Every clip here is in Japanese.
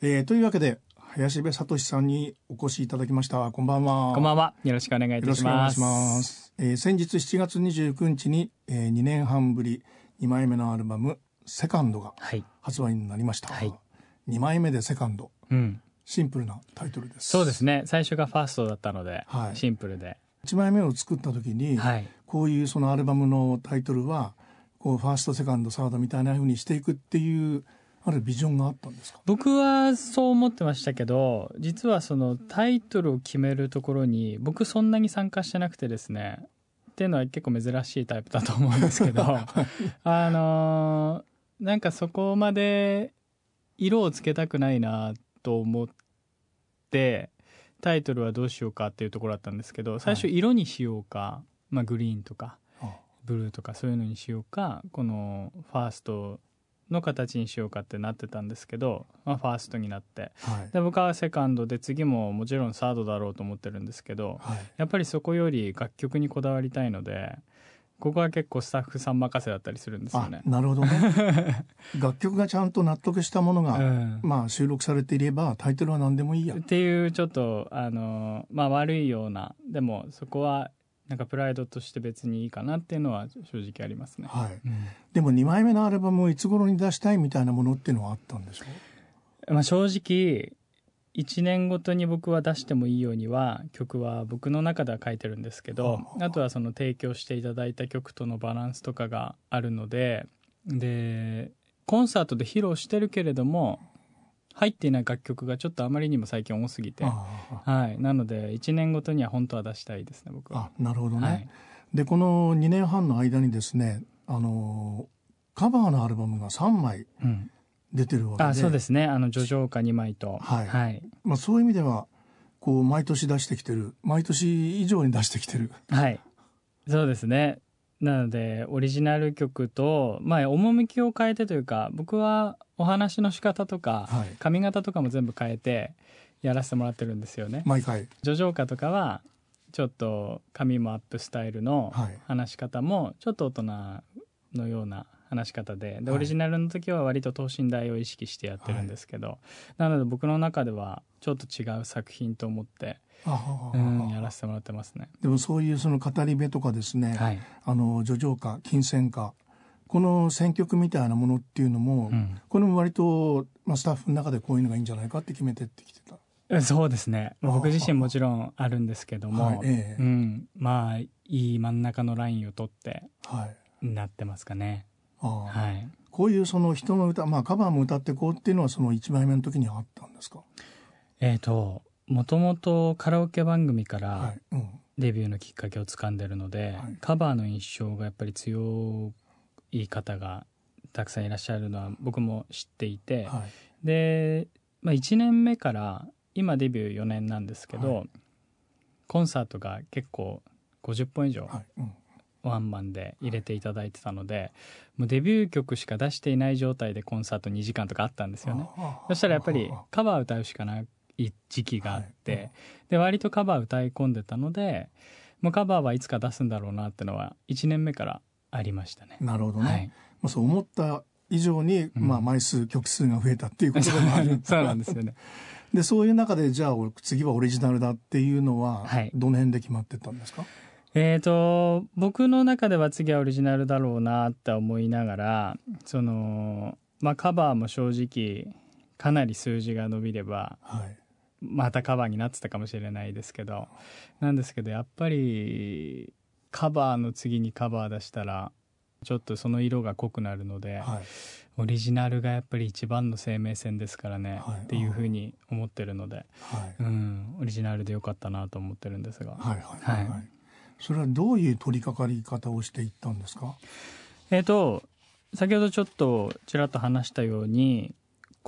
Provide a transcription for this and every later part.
えー、というわけで林部聡さんにお越しいただきました。こんばんは。こんばんは。よろしくお願いいたします。ます。えー、先日7月29日に、えー、2年半ぶり2枚目のアルバム「セカンドが発売になりました、はい、2枚目でセカンド、うん、シンプルなタイトルです。そうですね。最初がファーストだったので、はい、シンプルで。1枚目を作った時に、はい、こういうそのアルバムのタイトルはこうファーストセカンドサードみたいなふうにしていくっていうあるビジョンがあったんですか？僕はそう思ってましたけど実はそのタイトルを決めるところに僕そんなに参加してなくてですねっていうのは結構珍しいタイプだと思うんですけど あのー、なんかそこまで色をつけたくないなと思ってタイトルはどうしようかっていうところだったんですけど最初色にしようか、はい、まあ、グリーンとかブルーとかそういうのにしようかこのファーストの形にしようかってなってたんですけど、まあ、ファーストになって、はい、で僕はセカンドで次ももちろんサードだろうと思ってるんですけど、はい、やっぱりそこより楽曲にこだわりたいのでここは結構スタッフさん任せだったりするんですよね。なるほどね。楽曲がちゃんと納得したものが、うん、まあ収録されていればタイトルは何でもいいや。っていうちょっとあのまあ悪いようなでもそこはなんかプライドとして別にいいかなっていうのは正直ありますね。はい。うん、でも2枚目のアルバムをいつ頃に出したいみたいなものっていうのはあったんでしょう？まあ正直1年ごとに僕は出してもいいようには曲は僕の中では書いてるんですけどあとはその提供していただいた曲とのバランスとかがあるのででコンサートで披露してるけれども入っていない楽曲がちょっとあまりにも最近多すぎて、はい、なので1年ごとには本当は出したいですね僕は。あなるほどね、はい、でこの2年半の間にですねあのカバーのアルバムが3枚出てるわけで、あそうですね。あの「叙情歌」2枚と、はい。はい。まあ、そういう意味ではこう毎年出してきてる毎年以上に出してきてる。はい。そうですねなのでオリジナル曲とまあ趣を変えてというか僕はお話の仕方とか、髪型とかも全部変えてやらせてもらってるんですよね。毎回。叙情歌とかはちょっと髪もアップスタイルの話し方もちょっと大人のような話し方ででオリジナルの時は割と等身大を意識してやってるんですけど、はい、なので僕の中ではちょっと違う作品と思って、うん、やらせてもらってますね。でもそういうその語り部とかですね、はい、あの叙情歌金銭歌この選曲みたいなものっていうのも、うん、これも割と、まあ、スタッフの中でこういうのがいいんじゃないかって決めてってきてた。そうですね。僕自身もちろんあるんですけども、はいええ、うん、まあいい真ん中のラインを取って、はい、なってますかね。はい、こういうその人の歌、まあ、カバーも歌ってこうっていうのはその1枚目の時にはあったんですか？えっ、ともともとカラオケ番組からデビューのきっかけをつかんでるので、はい、カバーの印象がやっぱり強い方がたくさんいらっしゃるのは僕も知っていて、はい、で、まあ、1年目から今デビュー4年なんですけど、はい、コンサートが結構50本以上、はい。うん、ワンマンで入れていただいてたので、もうデビュー曲しか出していない状態でコンサート2時間とかあったんですよね。そしたらやっぱりカバー歌うしかない時期があって、はい、で割とカバー歌い込んでたのでもうカバーはいつか出すんだろうなってのは1年目からありましたね。なるほどね。はい、まあ、そう思った以上に、まあ、枚数、曲数が増えたっていうことでもある。そうなんですよね。でそういう中でじゃあ次はオリジナルだっていうのは、どの辺で決まってたんですか、えーと、僕の中では次はオリジナルだろうなって思いながらその、まあ、カバーも正直かなり数字が伸びれば、はい、またカバーになってたかもしれないですけど。なんですけどやっぱりカバーの次にカバー出したらちょっとその色が濃くなるので、はい、オリジナルがやっぱり一番の生命線ですからね、はい、っていうふうに思ってるので、はい、うん、オリジナルでよかったなと思ってるんですが。はいはいはい、はい。それはどういう取り掛かり方をしていったんですか？えっ、ー、と先ほどちょっとちらっと話したように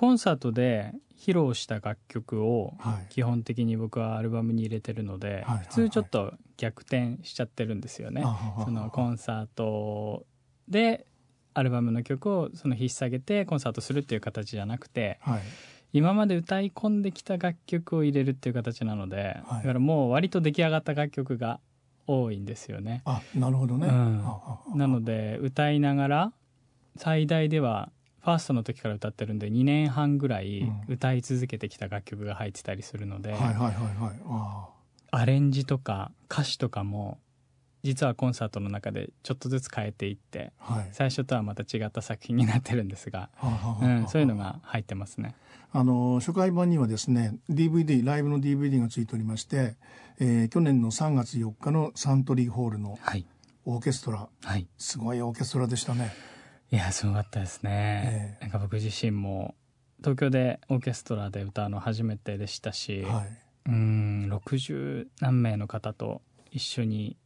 コンサートで披露した楽曲を基本的に僕はアルバムに入れてるので、はい、普通ちょっと逆転しちゃってるんですよね。そのコンサートでアルバムの曲をその引っ提げてコンサートするっていう形じゃなくて、はい、今まで歌い込んできた楽曲を入れるっていう形なので、はい、だからもう割と出来上がった楽曲が多いんですよね。あなるほどね、うん、なので歌いながら最大ではファーストの時から歌ってるんで2年半ぐらい歌い続けてきた楽曲が入ってたりするので、アレンジとか歌詞とかも実はコンサートの中でちょっとずつ変えていって、はい、最初とはまた違った作品になってるんですが、うん、そういうのが入ってますね。あの初回版にはですね DVD ライブの DVD がついておりまして、えー、去年の3月4日のサントリーホールのオーケストラ、はい、すごいオーケストラでしたね。いやすごかったですね、えー、なんか僕自身も東京でオーケストラで歌うの初めてでしたし、はい、うん60何名の方と一緒に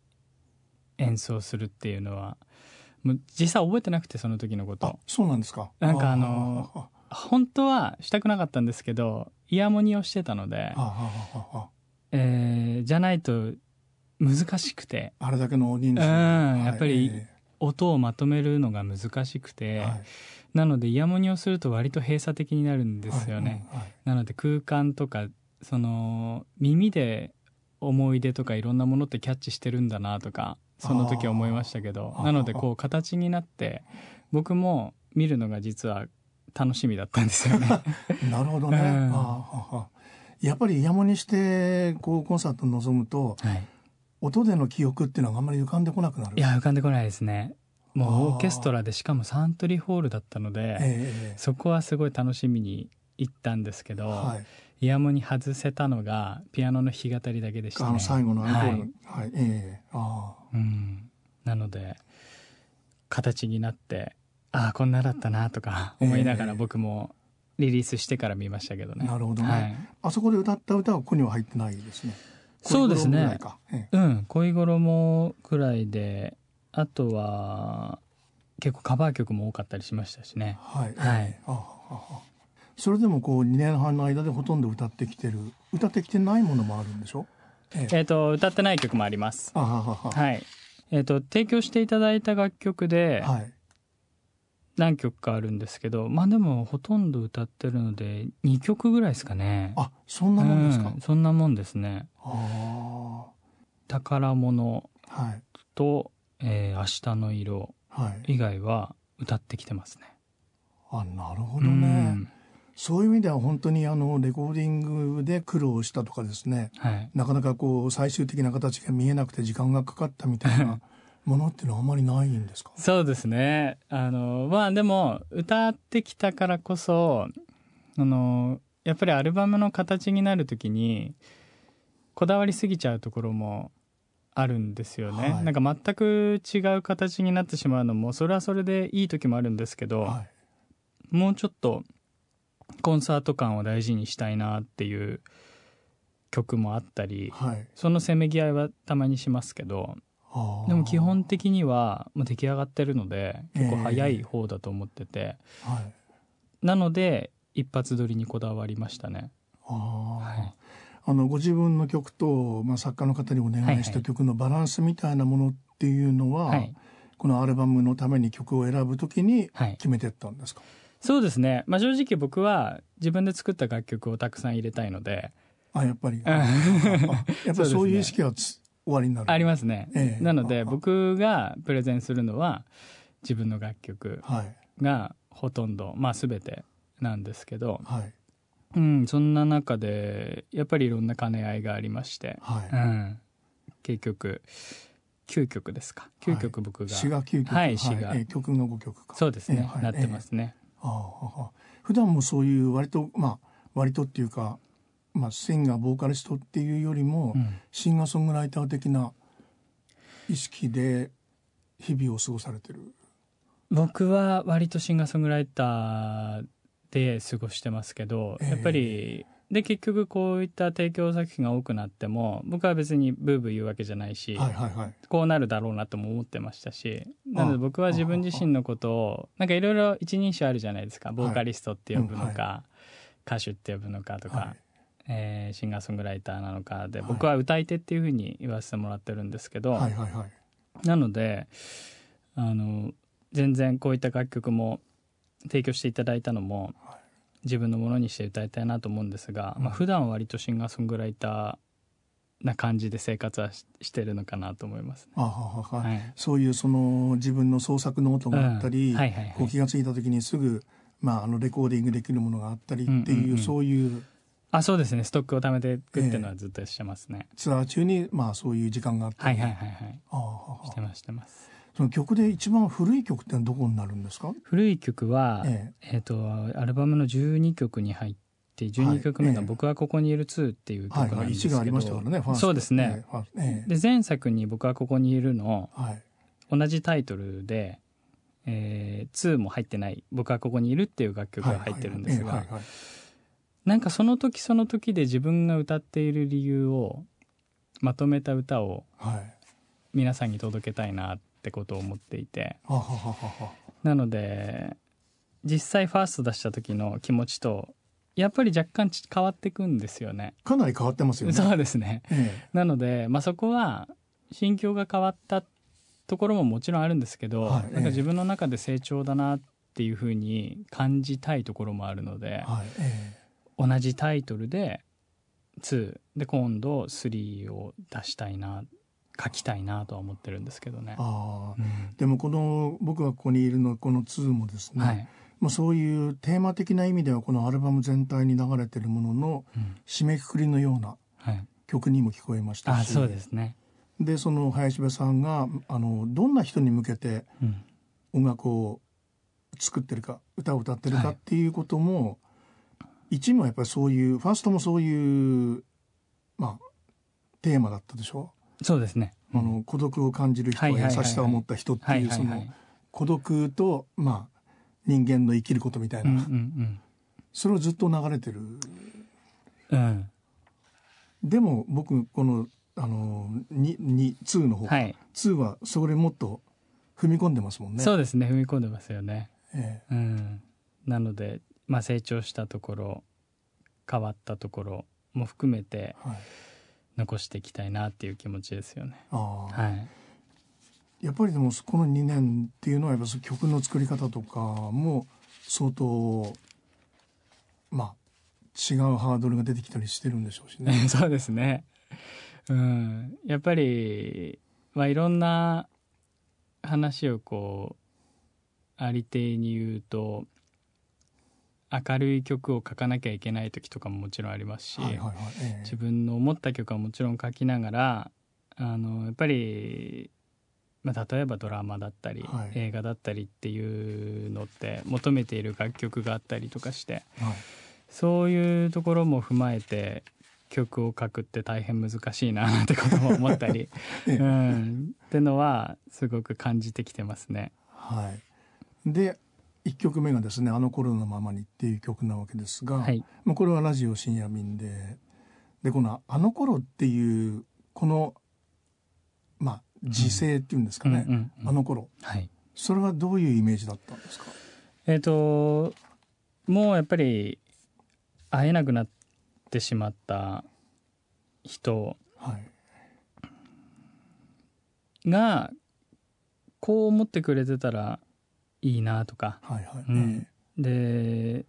演奏するっていうのはもう実際覚えてなくてその時のこと。そうなんですか。なんかあの本当はしたくなかったんですけどイヤモニをしてたので、えー、じゃないと難しくて。あれだけの人数、うん、やっぱり音をまとめるのが難しくて、はい、なのでイヤモニをすると割と閉鎖的になるんですよね、はいはい、なので空間とかその耳で思い出とかいろんなものってキャッチしてるんだなとかその時思いましたけどなのでこう形になって僕も見るのが実は楽しみだったんですよね。なるほどね、うん、やっぱりイヤモニしてこうコンサートに臨むと、はい、音での記憶っていうのはあんまり浮かんでこなくなるいや浮かんでこないですねもうオーケストラでしかもサントリーホールだったので、えー、そこはすごい楽しみに行ったんですけど、はい、イヤモニ外せたのがピアノの弾き語りだけでしたね。あの最後のアンコール。はい。はい、ええー、ああ。うん。なので、形になって、ああ、こんなだったなとか思いながら僕もリリースしてから見ましたけどね。なるほどね。はい、あそこで歌った歌はここには入ってないですね。そうですね。ええ、うん。恋衣くらいで、あとは、結構カバー曲も多かったりしましたしね。はい。はい。あああそれでもこう2年半の間でほとんど歌ってきてる歌ってきてないものもあるんでしょ？ええー、と歌ってない曲もありますはははいえーと、提供していただいた楽曲で何曲かあるんですけど、まあでもほとんど歌ってるので2曲ぐらいですかね。あそんなもんですか、うん、そんなもんですね。あ宝物と、はい。えー、明日の色以外は歌ってきてますね、はい、あなるほどね、うん。そういう意味では本当にあのレコーディングで苦労したとかですね、はい、なかなかこう最終的な形が見えなくて時間がかかったみたいなものっていうのはあんまりないんですか？そうですね。あのまあでも歌ってきたからこそあのやっぱりアルバムの形になるときにこだわりすぎちゃうところもあるんですよね、はい、なんか全く違う形になってしまうのもそれはそれでいい時もあるんですけど、はい、もうちょっとコンサート感を大事にしたいなっていう曲もあったり、はい、そのせめぎ合いはたまにしますけどでも基本的にはもう出来上がってるので結構早い方だと思ってて、えーはい、なので一発撮りにこだわりましたね。はい、あのご自分の曲と、まあ、作家の方にお願いした曲のバランスみたいなものっていうのは、はい。はい、このアルバムのために曲を選ぶときに決めてったんですか、はいそうですね、まあ、正直僕は自分で作った楽曲をたくさん入れたいので。あやっぱり。やっぱそういう意識は終わりになる。ありますね、ええ、なので僕がプレゼンするのは自分の楽曲がほとんど、まあ全てなんですけど、はい。うん、そんな中でやっぱりいろんな兼ね合いがありまして、はい。うん、結局9曲ですか。9曲僕が、詩が9曲はい詩が、はい、曲が5曲か。そうですね、なってますね、あ。普段もそういう割とまあ割とっていうか、まあ、シンガーボーカリストっていうよりも、うん、シンガーソングライター的な意識で日々を過ごされてる。僕は割とシンガーソングライターで過ごしてますけど、えー、やっぱりで結局こういった提供作品が多くなっても僕は別にブーブー言うわけじゃないし、はいはいはい、こうなるだろうなとも思ってましたしなので僕は自分自身のことをなんかいろいろ一人称あるじゃないですか。ボーカリストって呼ぶのか、はい。歌手って呼ぶのかとか、はい、えー、シンガーソングライターなのかで僕は歌い手っていうふうに言わせてもらってるんですけど、はいはいはい、なのであの全然こういった楽曲も提供していただいたのも、はい。自分のものにして歌いたいなと思うんですが、まあ普段は割とシンガーソングライターな感じで生活はしてるのかなと思います、ね、あははは。い、そういうその自分の創作ノートがあったり、うん。はいはいはい、こう気が付いた時にすぐまあ、あのレコーディングできるものがあったりっていううんうんうん、そういうあそうですね。ストックを貯めていくっていうのはずっとしてますね、えー、ツアー中に、まあ、そういう時間があったり。はいはいはいはい。あしてますしてます。その曲で一番古い曲ってどこになるんですか？古い曲は、えー、えーとアルバムの12曲に入って12曲目が「僕はここにいる2」っていう曲なんですけど、はいはい、1がありましたからねそうですね、えー、で前作に「僕はここにいるの」はい。同じタイトルで、えー、2も入ってない「僕はここにいる」っていう楽曲が入ってるんですがなんかその時その時で自分が歌っている理由をまとめた歌を皆さんに届けたいなってことを思っていて、なので実際ファースト出した時の気持ちとやっぱり若干変わっていくんですよね。かなり変わってますよね。そうですね、ええ、なので、まあ、そこは心境が変わったところももちろんあるんですけど、はい、なんか自分の中で成長だなっていうふうに感じたいところもあるので、はいえー、同じタイトルで2で今度3を出したいな書きたいなとは思ってるんですけどね。あうん、でもこの「僕がここにいるの」この2もですね、はい、まあ、そういうテーマ的な意味ではこのアルバム全体に流れてるものの締めくくりのような曲にも聞こえましたし、はい、あそうですね。でその林部さんがあのどんな人に向けて音楽を作ってるか、歌を歌ってるかっていうことも、はい、一部はやっぱりそういうファーストもそういうまあテーマだったでしょ？うそうですね、あの孤独を感じる人は優しさを持った人っていうその孤独とまあ人間の生きることみたいな、うんうんうん、それをずっと流れてる、うん、でも僕このあのにに2の方、はい、2はそれもっと踏み込んでますもんね。そうですね。踏み込んでますよね、ええ。うん、なので、まあ、成長したところ変わったところも含めて、はい、残していきたいなっていう気持ちですよね。はい。やっぱりでもこの2年っていうのはやっぱ曲の作り方とかも相当まあ違うハードルが出てきたりしてるんでしょうしね。そうですね。うん、やっぱり、まあ、いろんな話をこうありていに言うと明るい曲を書かなきゃいけない時とかももちろんありますし、はいはいはい。えー、自分の思った曲はもちろん書きながらあのやっぱり、まあ、例えばドラマだったり、はい、映画だったりっていうのって求めている楽曲があったりとかして、はい、そういうところも踏まえて曲を書くって大変難しいなってことも思ったり、うん、ってのはすごく感じてきてますね。はい、で1曲目がですね「あの頃のままに」っていう曲なわけですが、はい、まあ、これはラジオ深夜便ででこの「あの頃っていうこのまあ時勢っていうんですかね、うんうんうん、あの頃、はい、それはどういうイメージだったんですか？えっ、ー、ともうやっぱり会えなくなってしまった人がこう思ってくれてたらいいなとか、はいはい。うん、で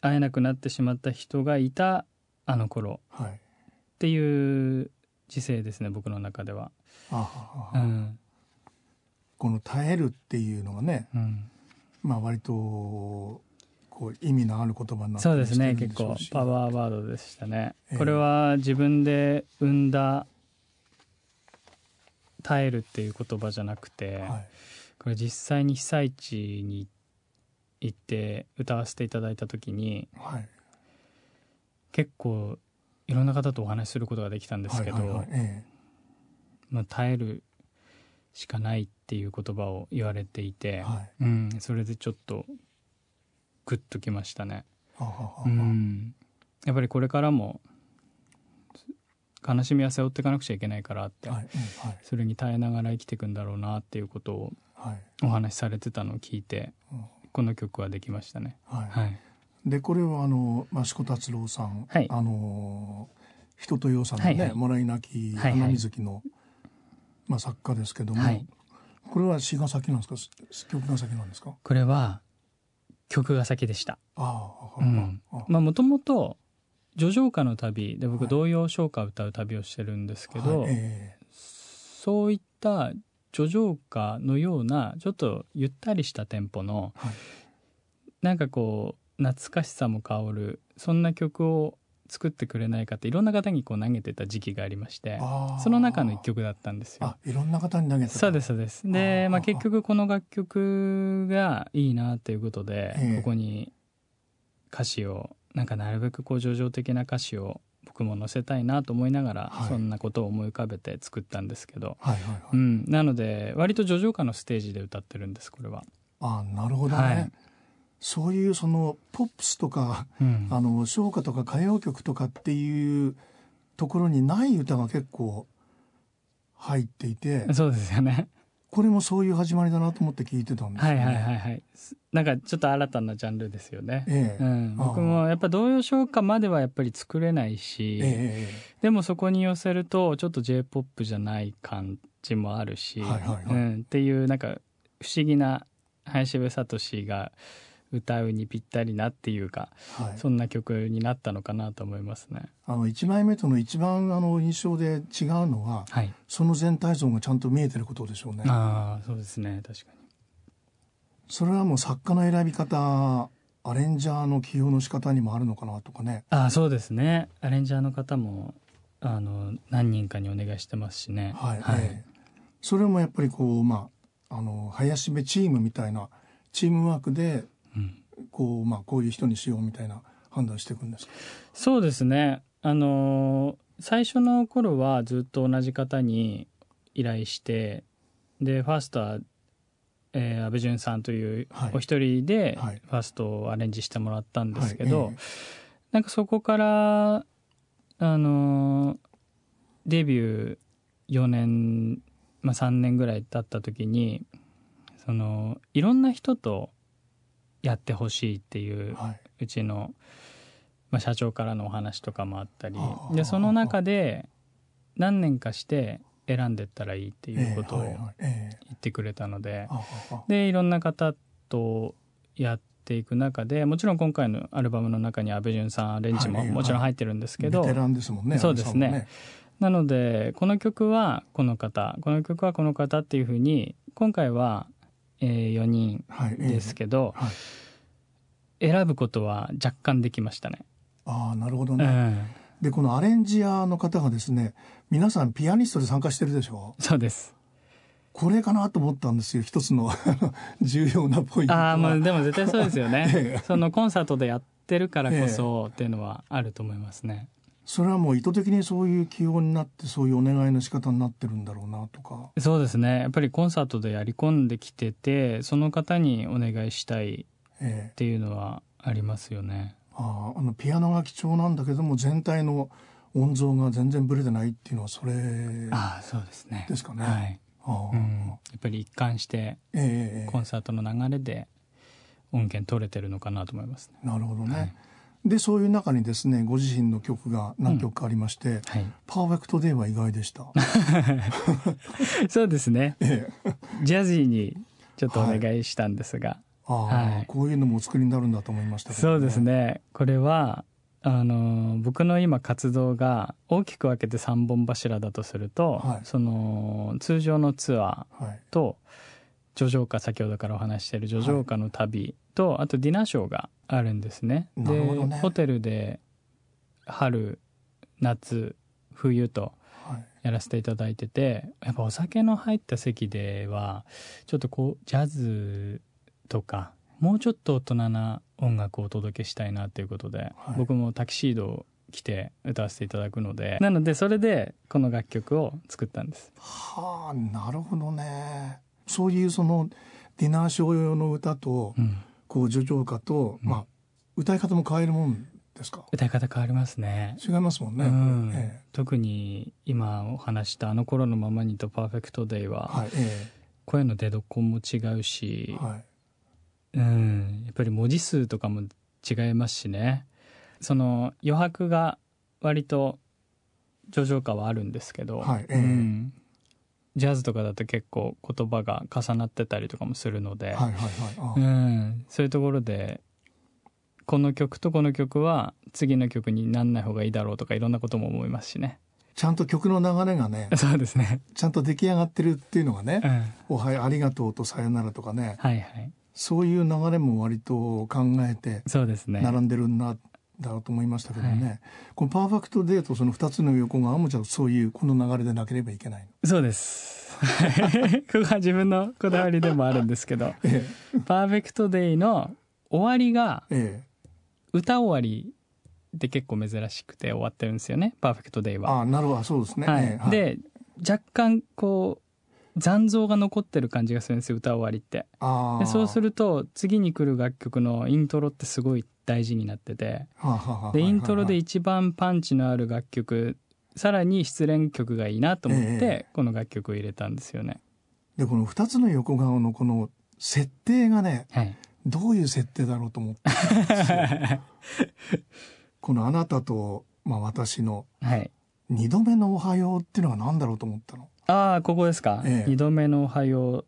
会えなくなってしまった人がいたあの頃、はい、っていう時勢ですね僕の中では。あははうん、この耐えるっていうのがね、うん、まあ割とこう意味のある言葉になってそうですね結構パワーワードでしたね、えー、これは自分で生んだ耐えるっていう言葉じゃなくて、はい、これ実際に被災地に行って歌わせていただいた時に、はい、結構いろんな方とお話しすることができたんですけど、まあ、耐えるしかないっていう言葉を言われていて、はい、うん、それでちょっとグッときましたね。うん、やっぱりこれからも悲しみは背負っていかなくちゃいけないからって、はいうんはい、それに耐えながら生きていくんだろうなっていうことをお話しされてたのを聞いて、この曲はできましたね。はい、はい、でこれはあの益子達郎さん、はい、あの人とよさんのね、はいはい、もらい泣き花水木の、はいはい、まあ、作家ですけども、はい、これは詩が先なんですか？曲が先なんですか？これは曲が先でした。ああ、うん、まあもともと叙情歌の旅で僕童謡唱歌を歌う旅をしてるんですけど、はいえー、そういった叙情歌のようなちょっとゆったりしたテンポのなんかこう懐かしさも香るそんな曲を作ってくれないかっていろんな方にこう投げてた時期がありましてその中の一曲だったんですよ。いろんな方に投げてそうですそうです。でまあ、結局この楽曲がいいなということでここに歌詞をなんかなるべくこう叙情的な歌詞を僕も載せたいなと思いながら、はい、そんなことを思い浮かべて作ったんですけど、はいはいはい。うん、なので割と叙情歌のステージで歌ってるんですこれは。あなるほどね、はい。そういうそのポップスとか、うん、あの唱歌とか歌謡曲とかっていうところにない歌が結構入っていて。そうですよねこれもそういう始まりだなと思って聞いてたんですよ、ね、はいはいはいはい。なんかちょっと新たなジャンルですよね、ええ。うん、僕もやっぱ童謡唱歌まではやっぱり作れないし、ええ、でもそこに寄せるとちょっと j p o p じゃない感じもあるし、はいはいはい。うん、っていうなんか不思議な林部聡が歌うにぴったりなっていうか、はい、そんな曲になったのかなと思いますね。あの1枚目との一番あの印象で違うのは、はい、その全体像がちゃんと見えてることでしょうね。ああそうですね確かに。それはもう作家の選び方アレンジャーの起用の仕方にもあるのかなとかね。あそうですねアレンジャーの方もあの何人かにお願いしてますしね。はい、はい、それもやっぱりこうまああの林部チームみたいなチームワークでこうまあこういう人にしようみたいな判断していくんですか？そうですね。あの最初の頃はずっと同じ方に依頼してでファーストは、えー、安倍淳さんというお一人でファーストをアレンジしてもらったんですけど、はい。はいえ。ー、なんかそこからあのデビュー4年、まあ、3年ぐらい経った時にそのいろんな人とやってほしいっていう、はい、うちの、まあ、社長からのお話とかもあったりでその中で何年かして選んでったらいいっていうことを言ってくれたので、でいろんな方とやっていく中でもちろん今回のアルバムの中に阿部淳さんアレンジももちろん入ってるんですけど、ベテランですもんねそうですね。なのでこの曲はこの方この曲はこの方っていうふうに今回はえー、4人ですけど、はいえーはい、選ぶことは若干できましたね。ああなるほどね。うん、でこのアレンジアーの方がですね皆さんピアニストで参加してるでしょ？そうです。これかなと思ったんですよ一つの 重要なポイントああまあでも絶対そうですよね。そのコンサートでやってるからこそっていうのはあると思いますね。それはもう意図的にそういう起用になってそういうお願いの仕方になってるんだろうなとか。そうですね。やっぱりコンサートでやり込んできててその方にお願いしたいっていうのはありますよね。えー、ああのピアノが貴重なんだけども全体の音像が全然ぶれてないっていうのはそれあそうですね。ですかね。はい、あうん、やっぱり一貫してコンサートの流れで音源取れてるのかなと思います、ね、なるほどね。はいでそういう中にですねご自身の曲が何曲かありまして、うん。はい、パーフェクトデーは意外でした。そうですね、ええ、ジャジーにちょっとお願いしたんですが、はい、はい、こういうのもお作りになるんだと思いました、ね、そうですね。これはあの僕の今活動が大きく分けて3本柱だとすると、はい、その通常のツアーと、叙情歌先ほどからお話している叙情歌の旅と、あとディナーショーがあるんですね。で、ね、ホテルで春夏冬とやらせていただいてて、やっぱお酒の入った席ではちょっとこうジャズとかもうちょっと大人な音楽をお届けしたいなということで、はい、僕もタキシードを着て歌わせていただくのでなのでそれでこの楽曲を作ったんです。はあなるほどね。そういうそのディナーショー用の歌と、うん、こう叙情歌と、まあ歌い方も変えるもんですか？歌い方変わりますね。違いますもんね、うん。ええ、特に今お話した「あの頃のままに」と「パーフェクトデイは」はいえ、声の出どこも違うし、はい、うん。やっぱり文字数とかも違いますしね。その余白が割と叙情歌はあるんですけど、はいうん、ジャズとかだと結構言葉が重なってたりとかもするので、はいはいはい。うん、そういうところでこの曲とこの曲は次の曲になんない方がいいだろうとかいろんなことも思いますしね。ちゃんと曲の流れがね そうですね。ちゃんと出来上がってるっていうのがね「うん、おはようありがとう」と「さよなら」とかね、はいはい、そういう流れも割と考えてそうですね。並んでるんだだろうと思いましたけどね、はい、このパーフェクトデートその2つの横があもちゃんそういうこの流れでなければいけないそうです。ここは自分のこだわりでもあるんですけど、ええ、パーフェクトデイの終わりが、歌終わりって結構珍しくて終わってるんですよね。パーフェクトデイは。あなるほど。そうですね。はい、で若干こう残像が残ってる感じがするんですよ歌終わりって。でそうすると次に来る楽曲のイントロってすごい大事になってて。でイントロで一番パンチのある楽曲さらに失恋曲がいいなと思って、この楽曲を入れたんですよね。でこの2つの横顔のこの設定がね、はい、どういう設定だろうと思って。このあなたと、まあ、私の二度目のおはようっていうのは何だろうと思ったの？ああここですか、ええ、2度目のおはよう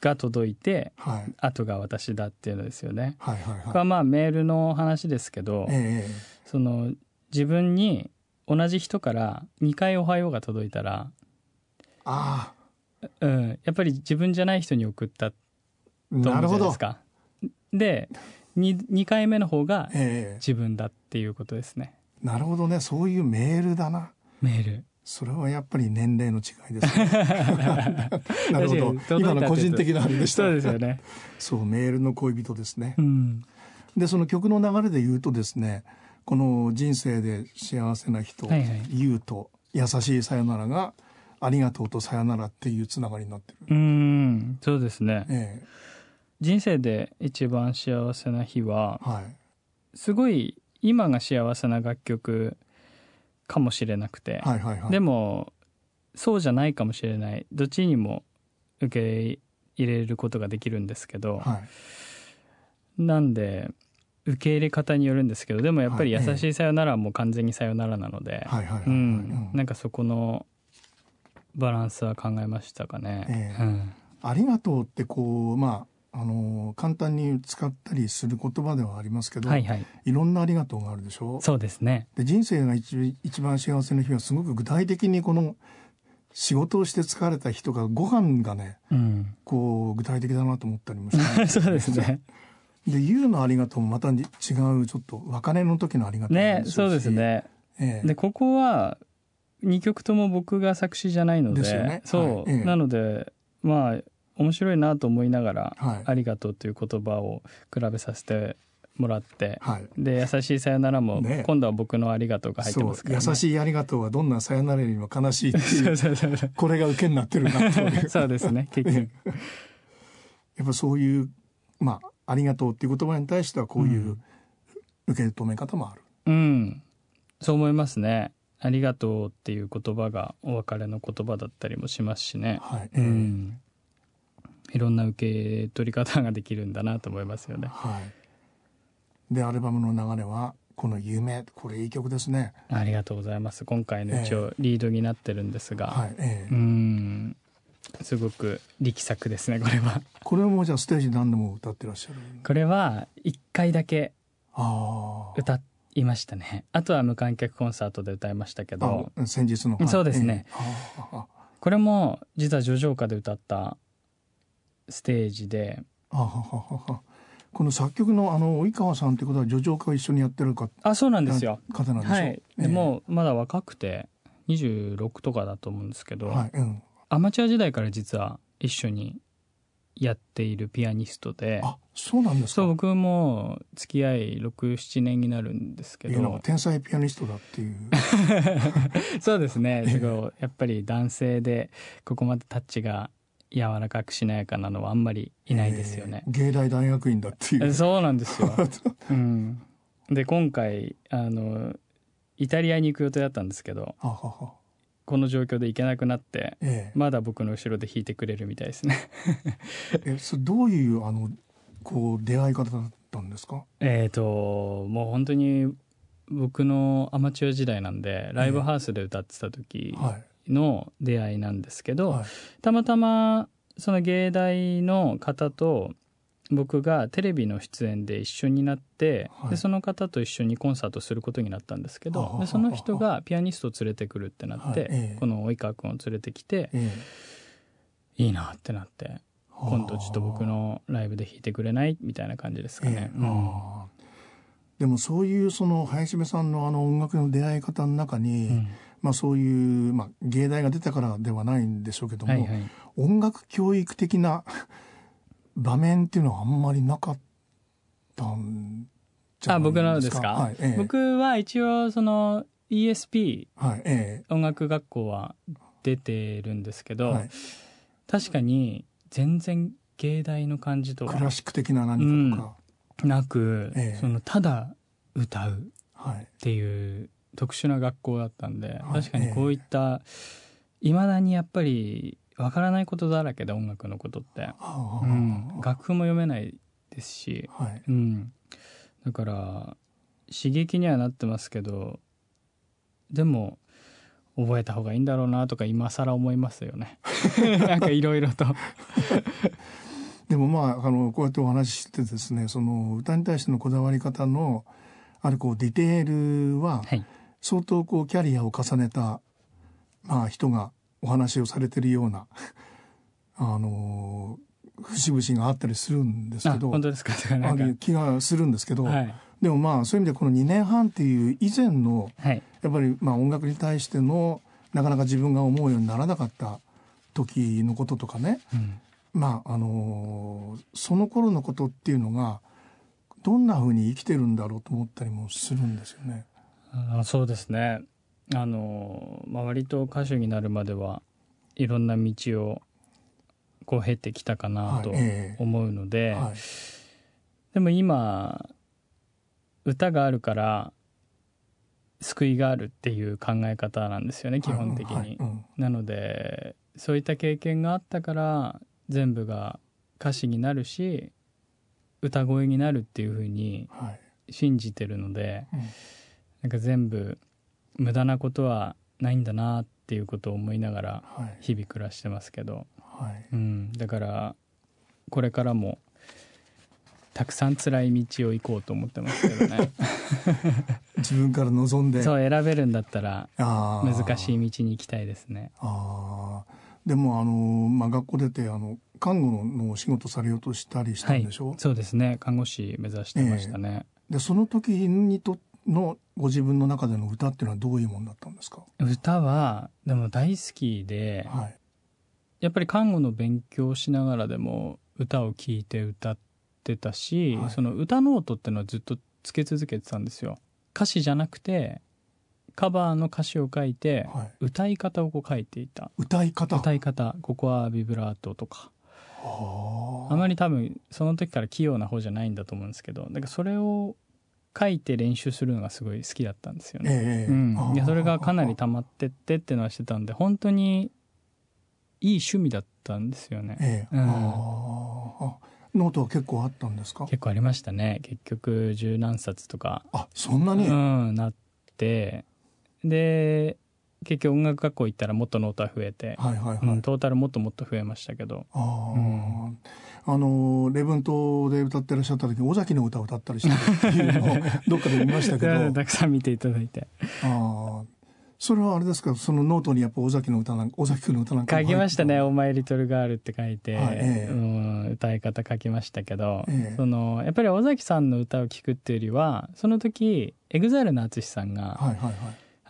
が届いて、はい、後が私だっていうのですよね。はいはいはい、これはまあメールの話ですけど、ええ、その自分に同じ人から2回「おはよう」が届いたらああ、うん、やっぱり自分じゃない人に送ったと思うじゃないですか。で 2, 2回目の方が自分だっていうことですね、えなるほどね。そういうメールだな。メールそれはやっぱり年齢の違いですね。なるほど。今の個人的なあれでした。そうですよね。そうメールの恋人ですね、うん、でその曲の流れで言うとですねこの人生で幸せな人、はいはい、言うと優しいさよならがありがとうとさよならっていうつながりになってる。うん。そうですね、ええ。人生で一番幸せな日は、はい、すごい今が幸せな楽曲かもしれなくて、はいはいはい、でもそうじゃないかもしれない。どっちにも受け入れることができるんですけど、はい、なんで受け入れ方によるんですけど。でもやっぱり「優しいさよなら」はもう完全にさよならなので。なんかそこのバランスは考えましたかね。えーうん、ありがとうってこうまああの簡単に使ったりする言葉ではありますけど、はいはい、いろんなありがとうがあるでしょ？うそうですね。で人生が一一番幸せな日はすごく具体的にこの仕事をして疲れた人がご飯がね、うん、こう具体的だなと思ったりもして そうですね。で言うのありがとうもまた違うちょっと別れの時のありがとうねそうですね、ええ、でここは2曲とも僕が作詞じゃないので、ね、そう、はい。ええ、なのでまあ面白いなと思いながら、はい、ありがとうという言葉を比べさせてもらって、はい、で優しいさよならも、ね、今度は僕のありがとうが入ってますから、ね、優しいありがとうはどんなさよならよりも悲しいっていうこれが受けになってるなという。そうですね結局。やっぱそういうまあありがとうっていう言葉に対してはこういう受け止め方もある、うん、そう思いますね。ありがとうっていう言葉がお別れの言葉だったりもしますしね、はい、うんいろんな受け取り方ができるんだなと思いますよね。はい、でアルバムの流れはこの「夢」これいい曲ですね。ありがとうございます。今回の一応リードになってるんですが、はいえー、うん。すごく力作ですねこれは。これもじゃあステージ何度も歌ってらっしゃる？これは1回だけ歌いましたね。あとは無観客コンサートで歌いましたけど。先日のそうですね、えー、これも実は叙情歌で歌ったステージで。はははこの作曲のあの及川さんってことは叙情歌を一緒にやってるかあそうなんですよ。方なんでしょ、はい、でもまだ若くて26とかだと思うんですけど、はいうん、アマチュア時代から実は一緒にやっているピアニストであそうなんですか？僕も付き合い67年になるんですけど天才ピアニストだっていう。そうですね。すごいやっぱり男性でここまでタッチが柔らかくしなやかなのはあんまりいないですよね。えー、芸大大学院だっていう。そうなんですよ。うん、で今回あのイタリアに行く予定だったんですけど。はははこの状況で行けなくなって、ええ、まだ僕の後ろで弾いてくれるみたいですね えそれどういうあのこう出会い方だったんですか？えっ、ともう本当に僕のアマチュア時代なんでライブハウスで歌ってた時、えはい、の出会いなんですけど、はい、たまたまその芸大の方と僕がテレビの出演で一緒になって、はい、でその方と一緒にコンサートすることになったんですけどでその人がピアニストを連れてくるってなって、はい、この及川君を連れてきて、えー、いいなってなって今度ちょっと僕のライブで弾いてくれないみたいな感じですかね。えーうん、でもそういうその林部さんのあの音楽の出会い方の中に、うん、まあそういう、まあ、芸大が出たからではないんでしょうけども、はいはい、音楽教育的な 場面っていうのはあんまりなかったんじゃないですか？あ僕のですか、はいええ、僕は一応その ESP、はいええ、音楽学校は出てるんですけど、はい、確かに全然芸大の感じとクラシック的な何かとか、うん、なく、ええ、そのただ歌うっていう特殊な学校だったんで、はい、確かにこういったいま、だにやっぱりわからないことだらけで音楽のことって、うん、楽譜も読めないですし、はい、うん、だから刺激にはなってますけどでも覚えた方がいいんだろうなとか今更思いますよね。なんかいろいろと。でもまああのこうやってお話ししてですねその歌に対してのこだわり方のあるこうディテールは、相当こうキャリアを重ねた、まあ、人がお話をされてるようなあの節々があったりするんですけど本当ですか。気がするんですけど、はい、でもまあそういう意味でこの2年半っていう以前の、はい、やっぱりまあ音楽に対してのなかなか自分が思うようにならなかった時のこととかね、うん、まああのその頃のことっていうのがどんなふうに生きてるんだろうと思ったりもするんですよね。あそうですね。あの、まあ、割と歌手になるまではいろんな道をこう経てきたかなと思うので、はい。えーはい、でも今歌があるから救いがあるっていう考え方なんですよね基本的に。はいうん、なのでそういった経験があったから全部が歌詞になるし歌声になるっていうふうに信じてるので、はいうん、なんか全部無駄なことはないんだなっていうことを思いながら日々暮らしてますけど、はい、うん、だからこれからもたくさん辛い道を行こうと思ってますけどね。自分から望んで。そう選べるんだったら難しい道に行きたいですね。あでもあの、まあ、学校出てあの看護のお仕事されようとしたりしたんでしょ、はい、そうですね。看護師目指してましたね、えー、でその時にとのご自分の中での歌っていうのはどういうものだったんですか？歌はでも大好きで、はい、やっぱり看護の勉強しながらでも歌を聴いて歌ってたし、はい、その歌ノートっていうのはずっとつけ続けてたんですよ。歌詞じゃなくてカバーの歌詞を書いて、はい、歌い方をこう書いていた。歌い方？歌い方。ここはビブラートとか。あまり多分その時から器用な方じゃないんだと思うんですけどだからそれを書いて練習するのがすごい好きだったんですよね、えー、うん、いやそれがかなり溜まってってっていうのはしてたんで本当にいい趣味だったんですよね、えー、うん。ノートは結構あったんですか？結構ありましたね。結局十何冊とか。あそんなに？うんなって。で結局音楽学校行ったらもっとノートは増えて、はいはいはい。うん、トータルもっともっと増えましたけど。あ、うん、あの礼文島で歌ってらっしゃった時尾崎の歌を歌ったりしたっていうのを どっかで見ましたけど。たくさん見ていただいて。ああそれはあれですか？そのノートにやっぱ尾崎の歌なんか尾崎君の歌なんか書きましたね「Oh My Little Girl」って書いて、はいええ、うん、歌い方書きましたけど、え、そのやっぱり尾崎さんの歌を聴くっていうよりはその時 EXILE の淳さんが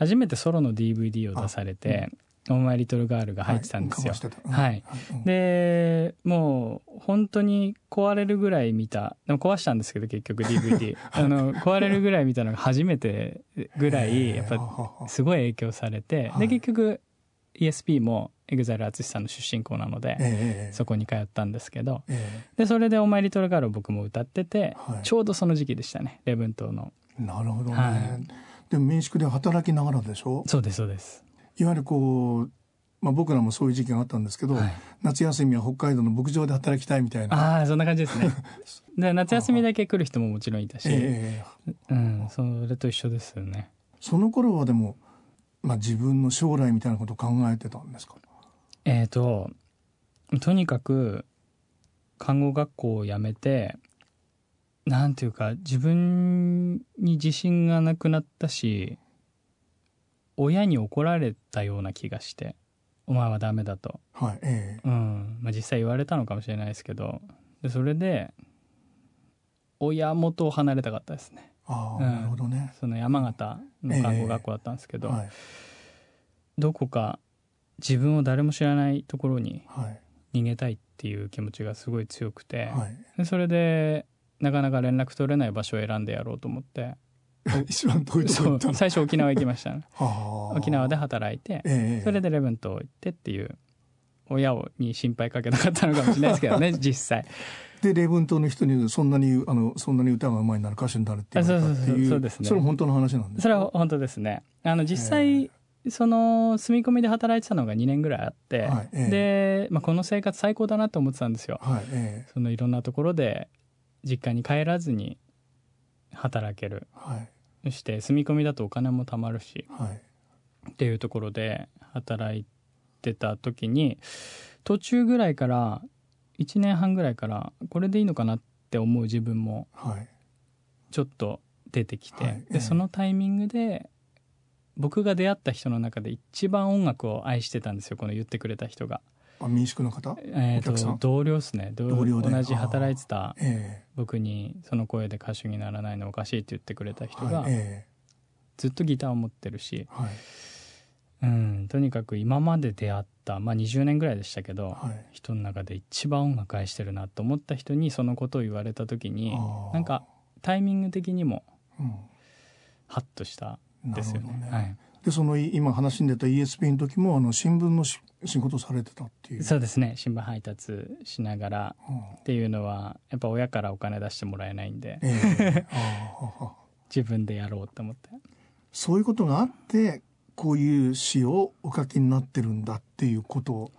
初めてソロの DVD を出されて、オーマイリトルガールが入ってたんですよ。はい。で、もう本当に壊れるぐらい見た、でも壊したんですけど結局 DVD。あの、壊れるぐらい見たのが初めてぐらい、やっぱすごい影響されて、で結局 ESP も EXILE 淳さんの出身校なので、そこに通ったんですけど、で、それでオーマイリトルガールを僕も歌ってて、ちょうどその時期でしたね、礼文島の。なるほどね。でも民宿で働きながらでしょ？そうです、そうです。いわゆるこう、まあ、僕らもそういう時期があったんですけど、はい、夏休みは北海道の牧場で働きたいみたいな。ああそんな感じですね。で夏休みだけ来る人ももちろんいたし、えー、うん、それと一緒ですよね。その頃はでも、まあ、自分の将来みたいなことを考えてたんですか？えっ、ー、ととにかく看護学校を辞めてなんていうか自分に自信がなくなったし親に怒られたような気がしてお前はダメだと、はいええ。うん。まあ、実際言われたのかもしれないですけどでそれで親元を離れたかったですね。ああ、うん、なるほどね。その山形の看護学校だったんですけど、えはい、どこか自分を誰も知らないところに逃げたいっていう気持ちがすごい強くて、はい、でそれでなかなか連絡取れない場所を選んでやろうと思って。一番遠いとこ行最初沖縄行きました、ね、沖縄で働いて、えー、それでレブン島行ってっていう親をに心配かけなかったのかもしれないですけどね 実際。で礼文島の人にそんなにあのそんなに歌がうまいなら歌手になるっていうそうそうそうそうですね。それ本当の話なんですそれは本当ですね。あの実際その住み込みで働いてたのが2年ぐらいあって、はいえー、で、まあ、この生活最高だなと思ってたんですよ、はいえー、そのいろんなところで実家に帰らずに働ける、はい、して住み込みだとお金も貯まるし、はい、っていうところで働いてた時に途中ぐらいから1年半ぐらいからこれでいいのかなって思う自分もちょっと出てきて、はい、でそのタイミングで僕が出会った人の中で一番音楽を愛してたんですよこの言ってくれた人が。あ民宿の方、えーと、同僚ですね。同僚同じ働いてた僕にその声で歌手にならないのおかしいって言ってくれた人が、ずっとギターを持ってるし、はい、うん、とにかく今まで出会った、まあ、20年ぐらいでしたけど、はい、人の中で一番音楽愛してるなと思った人にそのことを言われた時になんかタイミング的にも、うん、ハッとしたんですよね。ね。はいでその今話に出た ESP の時もあの新聞の仕事されてたっていう。そうですね。新聞配達しながらっていうのはやっぱ親からお金出してもらえないんで、えー、自分でやろうと思って。そういうことがあってこういう詩をお書きになってるんだっていうこと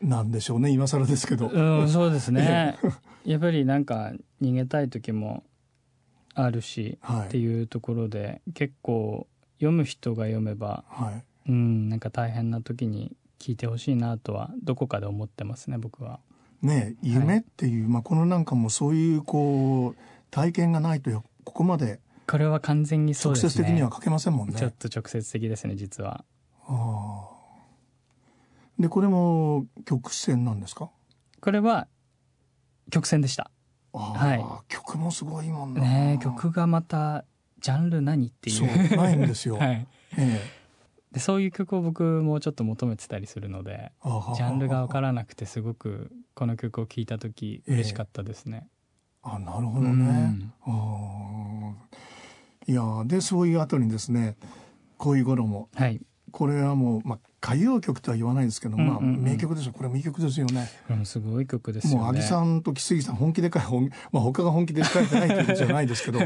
なんでしょうね。今更ですけど、うん、そうですね。やっぱりなんか逃げたい時もあるし、はい、っていうところで結構読む人が読めば、はい、うんなんか大変な時に聞いてほしいなとはどこかで思ってますね僕は。ね夢っていう、はい、まあ、このなんかもそういうこう体験がないとここまでこれは完全にそうですね。直接的には書けませんもんね。ちょっと直接的ですね実は。あでこれも曲線なんですか？これは曲線でした。はい、曲もすごいもんね曲がまたジャンル何っていう。ないんですよ、はい、ええ、でそういう曲を僕もちょっと求めてたりするのでジャンルが分からなくてすごくこの曲を聴いた時嬉しかったですね、えあなるほどね、うん、いやでそういう後にですね恋衣、はい、これはもう、まあ、歌謡曲とは言わないですけど、まあ、名曲ですよ。これ名曲ですよね。うん、すごい曲ですよね。もう、アギさんと木杉さん、本気で書いて、まあ、他が本気で書いてないってことじゃないですけど、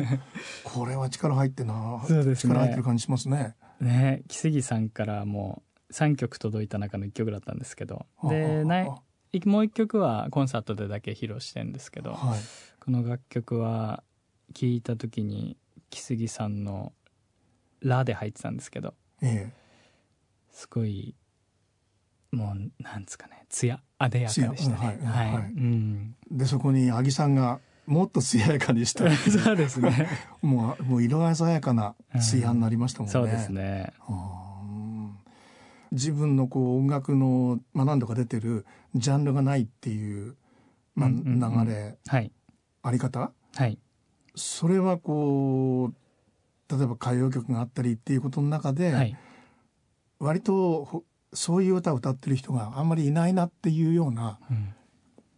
これは力入ってな、ね、力入ってる感じしますね。ね、木杉さんからもう3曲届いた中の1曲だったんですけど、で、ない、もう1曲はコンサートでだけ披露してるんですけど、はい、この楽曲は聴いた時に、木杉さんの「ラ」で入ってたんですけど、ええ、すごいもうなんですかね艶あでやかでしたね。はい、はい、うん、でそこに阿木さんがもっと艶やかにした そうですね。もうもう色鮮やかな艶になりましたもんね。そうですね。自分のこう音楽の、まあ、何度か出てるジャンルがないっていう、まあ、流れ、はい、あり方、はい、それはこう例えば歌謡曲があったりっていうことの中で、はい、割とそういう歌を歌ってる人があんまりいないなっていうような、うん、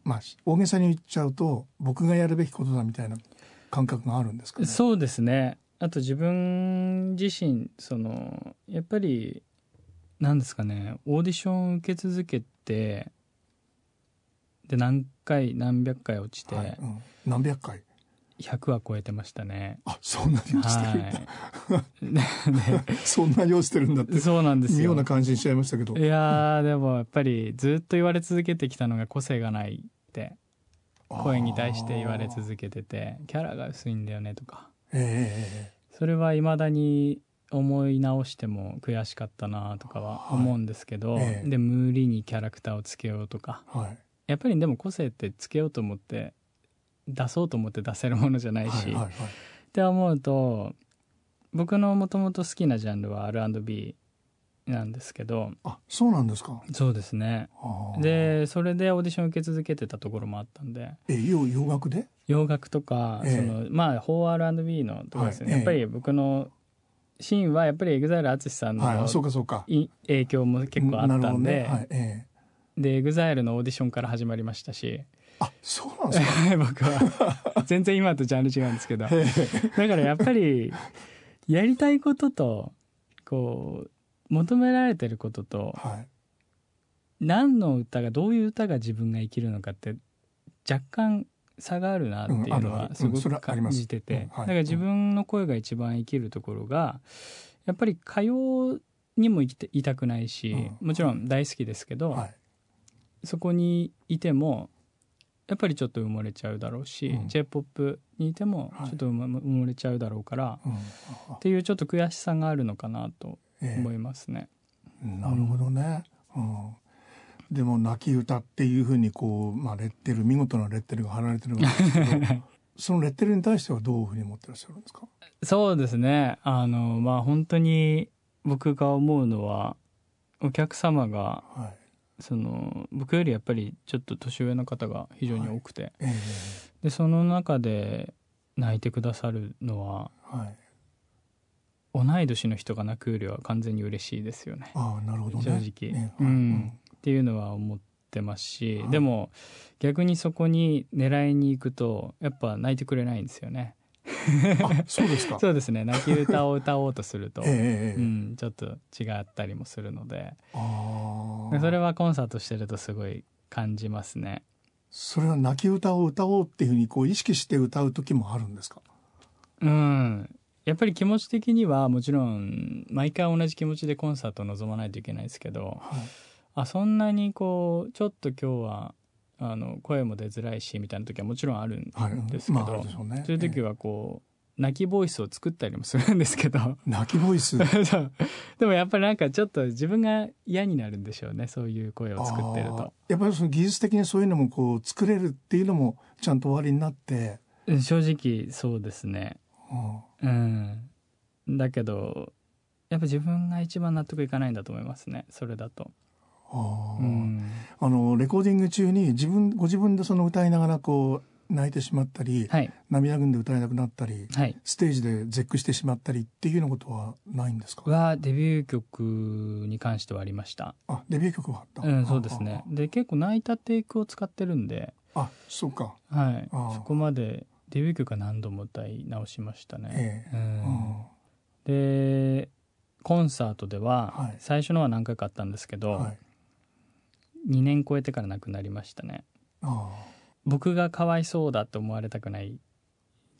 まあ大げさに言っちゃうと僕がやるべきことだみたいな感覚があるんですか、ね、そうですね。あと自分自身そのやっぱり何ですかね。オーディション受け続けてで何回何百回落ちて、はい。うん、何百回100は超えてましたね。あ、そんなに落ちてるんだ。はい、そんなに落ちてるんだって。そうなんですよ。妙な感じにしちゃいましたけど。いやでもやっぱりずっと言われ続けてきたのが個性がないって、声に対して言われ続けてて、キャラが薄いんだよねとか。ええー、それはいまだに思い直しても悔しかったなとかは思うんですけど、はいえー、で、無理にキャラクターをつけようとか。はい、やっぱりでも個性ってつけようと思って出そうと思って出せるものじゃないし、はいはいはい、って思うと僕のもともと好きなジャンルは R&B なんですけど。あそうなんですか？そうですね。でそれでオーディション受け続けてたところもあったんで。え洋洋楽で？洋楽とか、ええ、そのまあ 4R&B のところですね、はい、やっぱり僕のシーンはやっぱり EXILE 淳さんの、はい、そうかそうか。影響も結構あったんで、ね。はいええ、で EXILE のオーディションから始まりましたしあそうなんですか？僕は全然今とジャンル違うんですけど。だからやっぱりやりたいこととこう求められてることと、はい、何の歌がどういう歌が自分が生きるのかって若干差があるなっていうのはすごく感じてて、だから自分の声が一番生きるところがやっぱり歌謡にもいいたくないし、もちろん大好きですけど、はい、そこにいてもやっぱりちょっと埋もれちゃうだろうし、うん、j p o p にいてもちょっと埋もれちゃうだろうから、はい、っていうちょっと悔しさがあるのかなと思いますね。えー、なるほどね、うん、でも泣き歌っていうふうにこう、まあ、レッテル見事なレッテルが貼られてるわけですけど そのレッテルに対してはどういうふうに思ってらっしゃるんですか？そうですね。あのまあ本当に僕が思うのはお客様が、はいその僕よりやっぱりちょっと年上の方が非常に多くて、はいえー、でその中で泣いてくださるのは、はい、同い年の人が泣くよりは完全に嬉しいですよね。あなるほど、ね、正直、ねうん、っていうのは思ってますし、はい、でも逆にそこに狙いに行くとやっぱ泣いてくれないんですよねそうですか。そうですね。泣き歌を歌おうとすると、えー、うん、ちょっと違ったりもするので。それはコンサートしてるとすごい感じますね。それは泣き歌を歌おうっていうふうにこう意識して歌う時もあるんですか？うん。やっぱり気持ち的にはもちろん毎回同じ気持ちでコンサートを臨まないといけないですけど、はい、あそんなにこうちょっと今日はあの声も出づらいしみたいな時はもちろんあるんですけど、はい。まあね、そういう時はこう、泣きボイスを作ったりもするんですけど。泣きボイス？でもやっぱりなんかちょっと自分が嫌になるんでしょうねそういう声を作ってると。やっぱりその技術的にそういうのもこう作れるっていうのもちゃんと終わりになって。正直そうですね。うん、だけどやっぱ自分が一番納得いかないんだと思いますねそれだとあ,、うん、あのレコーディング中に自分ご自分でその歌いながらこう泣いてしまったり、はい、涙ぐんで歌えなくなったり、はい、ステージで絶句してしまったりっていうようなことはないんですか？はデビュー曲に関してはありました。あデビュー曲はあった、うん、そうですね。で結構泣いたテイクを使ってるんで。あそうか。はい。そこまでデビュー曲は何度も歌い直しましたね、えうん、でコンサートでは最初のは何回かあったんですけど、はい2年超えてから亡くなりましたね。僕がかわいそうだって思われたくない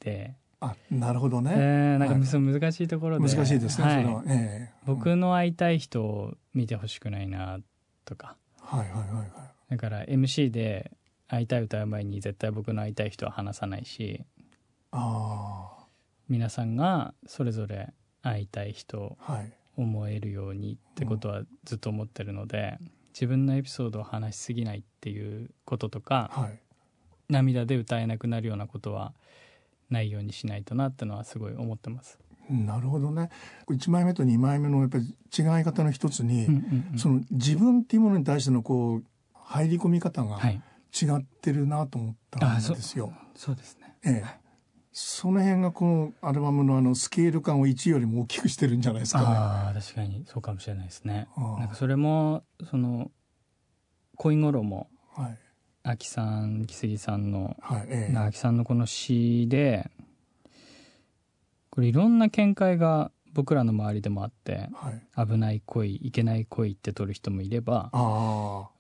で。あなるほどね、えー、なんか、難しいところで。難しいですね、はい、それは、えー、僕の会いたい人を見てほしくないなとか。はいはいはいはい。だから MC で会いたい歌う前に絶対僕の会いたい人は話さないし。あ皆さんがそれぞれ会いたい人を思えるようにってことはずっと思ってるので、うん自分のエピソードを話しすぎないっていうこととか、はい、涙で歌えなくなるようなことはないようにしないとなってのはすごい思ってます。なるほどね。1枚目と2枚目のやっぱり違い方の一つに、うんうんうん、その自分っていうものに対してのこう入り込み方が違ってるなと思ったんですよ。はい、そそうですね、ええ、その辺がこのアルバムのあのスケール感を1よりも大きくしてるんじゃないですかね。ああ確かに。そうかもしれないですね。なんかそれもその恋頃も、はい、秋さん木杉さんの、はいええ、秋さんのこの詩でこれいろんな見解が僕らの周りでもあって、はい、危ない恋いけない恋って取る人もいれば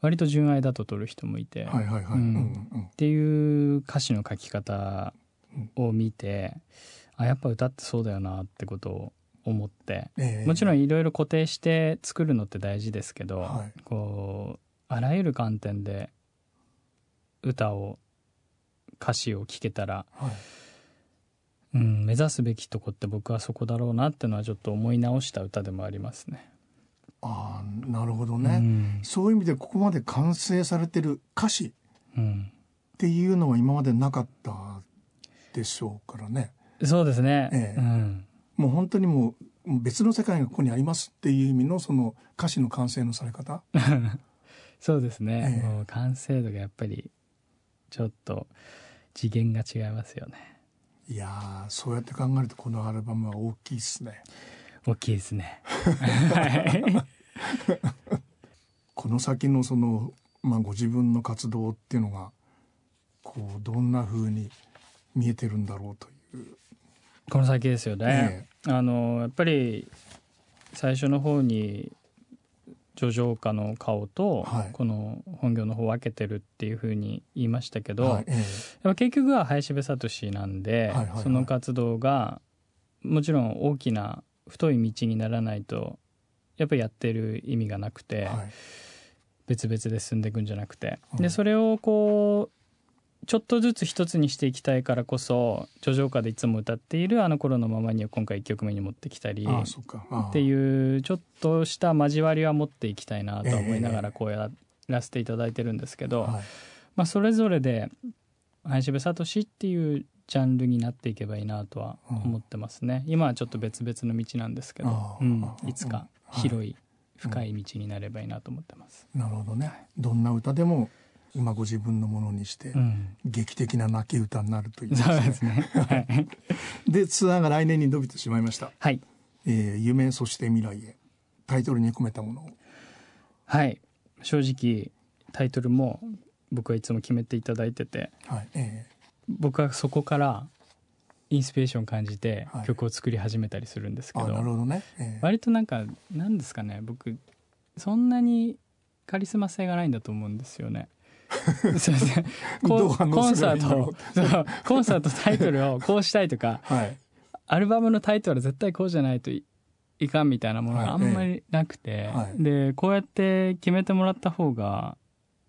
割と純愛だと取る人もいてっていう歌詞の書き方を見て、あやっぱ歌ってそうだよなってことを思って、えー、もちろんいろいろ固定して作るのって大事ですけど、はい、こうあらゆる観点で歌を歌詞を聴けたら、はい、うん、目指すべきとこって僕はそこだろうなっていうのはちょっと思い直した歌でもありますね。ああなるほどね、うん、そういう意味でここまで完成されてる歌詞っていうのは今までなかったでしょうからね。そうですね。ええ、うん、もう本当にもう別の世界がここにありますっていう意味のその歌詞の完成のされ方。そうですね、えー、もう完成度がやっぱりちょっと次元が違いますよね。いやそうやって考えるとこのアルバムは大きいですね。大きいですね。この先のその、まあ、ご自分の活動っていうのがこうどんなふうに見えてるんだろうという。この先ですよね、えあのやっぱり最初の方に叙情歌の顔と、この本業の方を分けてるっていうふうに言いましたけど、はいええ、結局は林部聡なんで、はいはいはい、その活動がもちろん大きな太い道にならないとやっぱりやってる意味がなくて、はい、別々で進んでいくんじゃなくて、でそれをこうちょっとずつ一つにしていきたいからこそ「叙情歌」でいつも歌っている「あの頃のままに」を今回1曲目に持ってきたりっていうちょっとした交わりは持っていきたいなと思いながらこうやらせていただいてるんですけど、まあ、それぞれで林部聡っていうジャンルになっていけばいいなとは思ってますね、今はちょっと別々の道なんですけど、うん、いつか広い深い道になればいいなと思ってます。なるほどね。どんな歌でも今ご自分のものにして、うん、劇的な泣き歌になるという、ね、そうですね。はい、でツアーが来年に伸びてしまいました。はい。えー、夢そして未来へ。タイトルに込めたものを。はい。正直タイトルも僕はいつも決めていただいてて、はいえー、僕はそこからインスピレーション感じて曲を作り始めたりするんですけど、はい、なるほどね、えー、割となんかなんですかね僕そんなにカリスマ性がないんだと思うんですよね。そうですねコンサートコンサートタイトルをこうしたいとか、はい、アルバムのタイトルは絶対こうじゃないといかんみたいなものがあんまりなくて、はい、でこうやって決めてもらった方が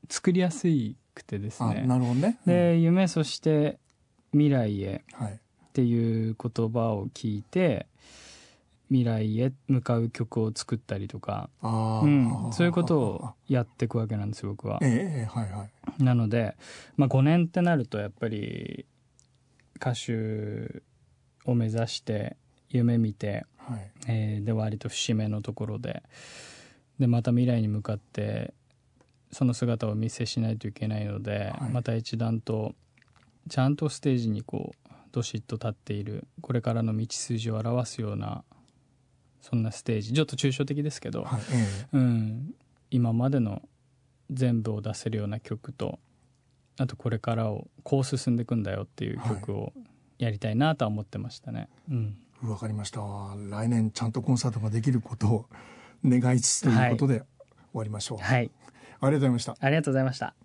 作りやすくてですね。なるほどね、うん、で夢そして未来へっていう言葉を聞いて、未来へ向かう曲を作ったりとか、うん、そういうことをやっていくわけなんです僕は。えーはいはい、なので、まあ、5年ってなるとやっぱり歌手を目指して夢見て、はい、えー、で割と節目のところででまた未来に向かってその姿をお見せしないといけないので、はい、また一段とちゃんとステージにこうどしっと立っているこれからの道筋を表すようなそんなステージ。ちょっと抽象的ですけど、はいうん、今までの全部を出せるような曲とあとこれからをこう進んでいくんだよっていう曲をやりたいなとは思ってましたね。わ、うん、かりました。来年ちゃんとコンサートができることを 願いつつということで終わりましょう。はい、ありがとうございました。ありがとうございました。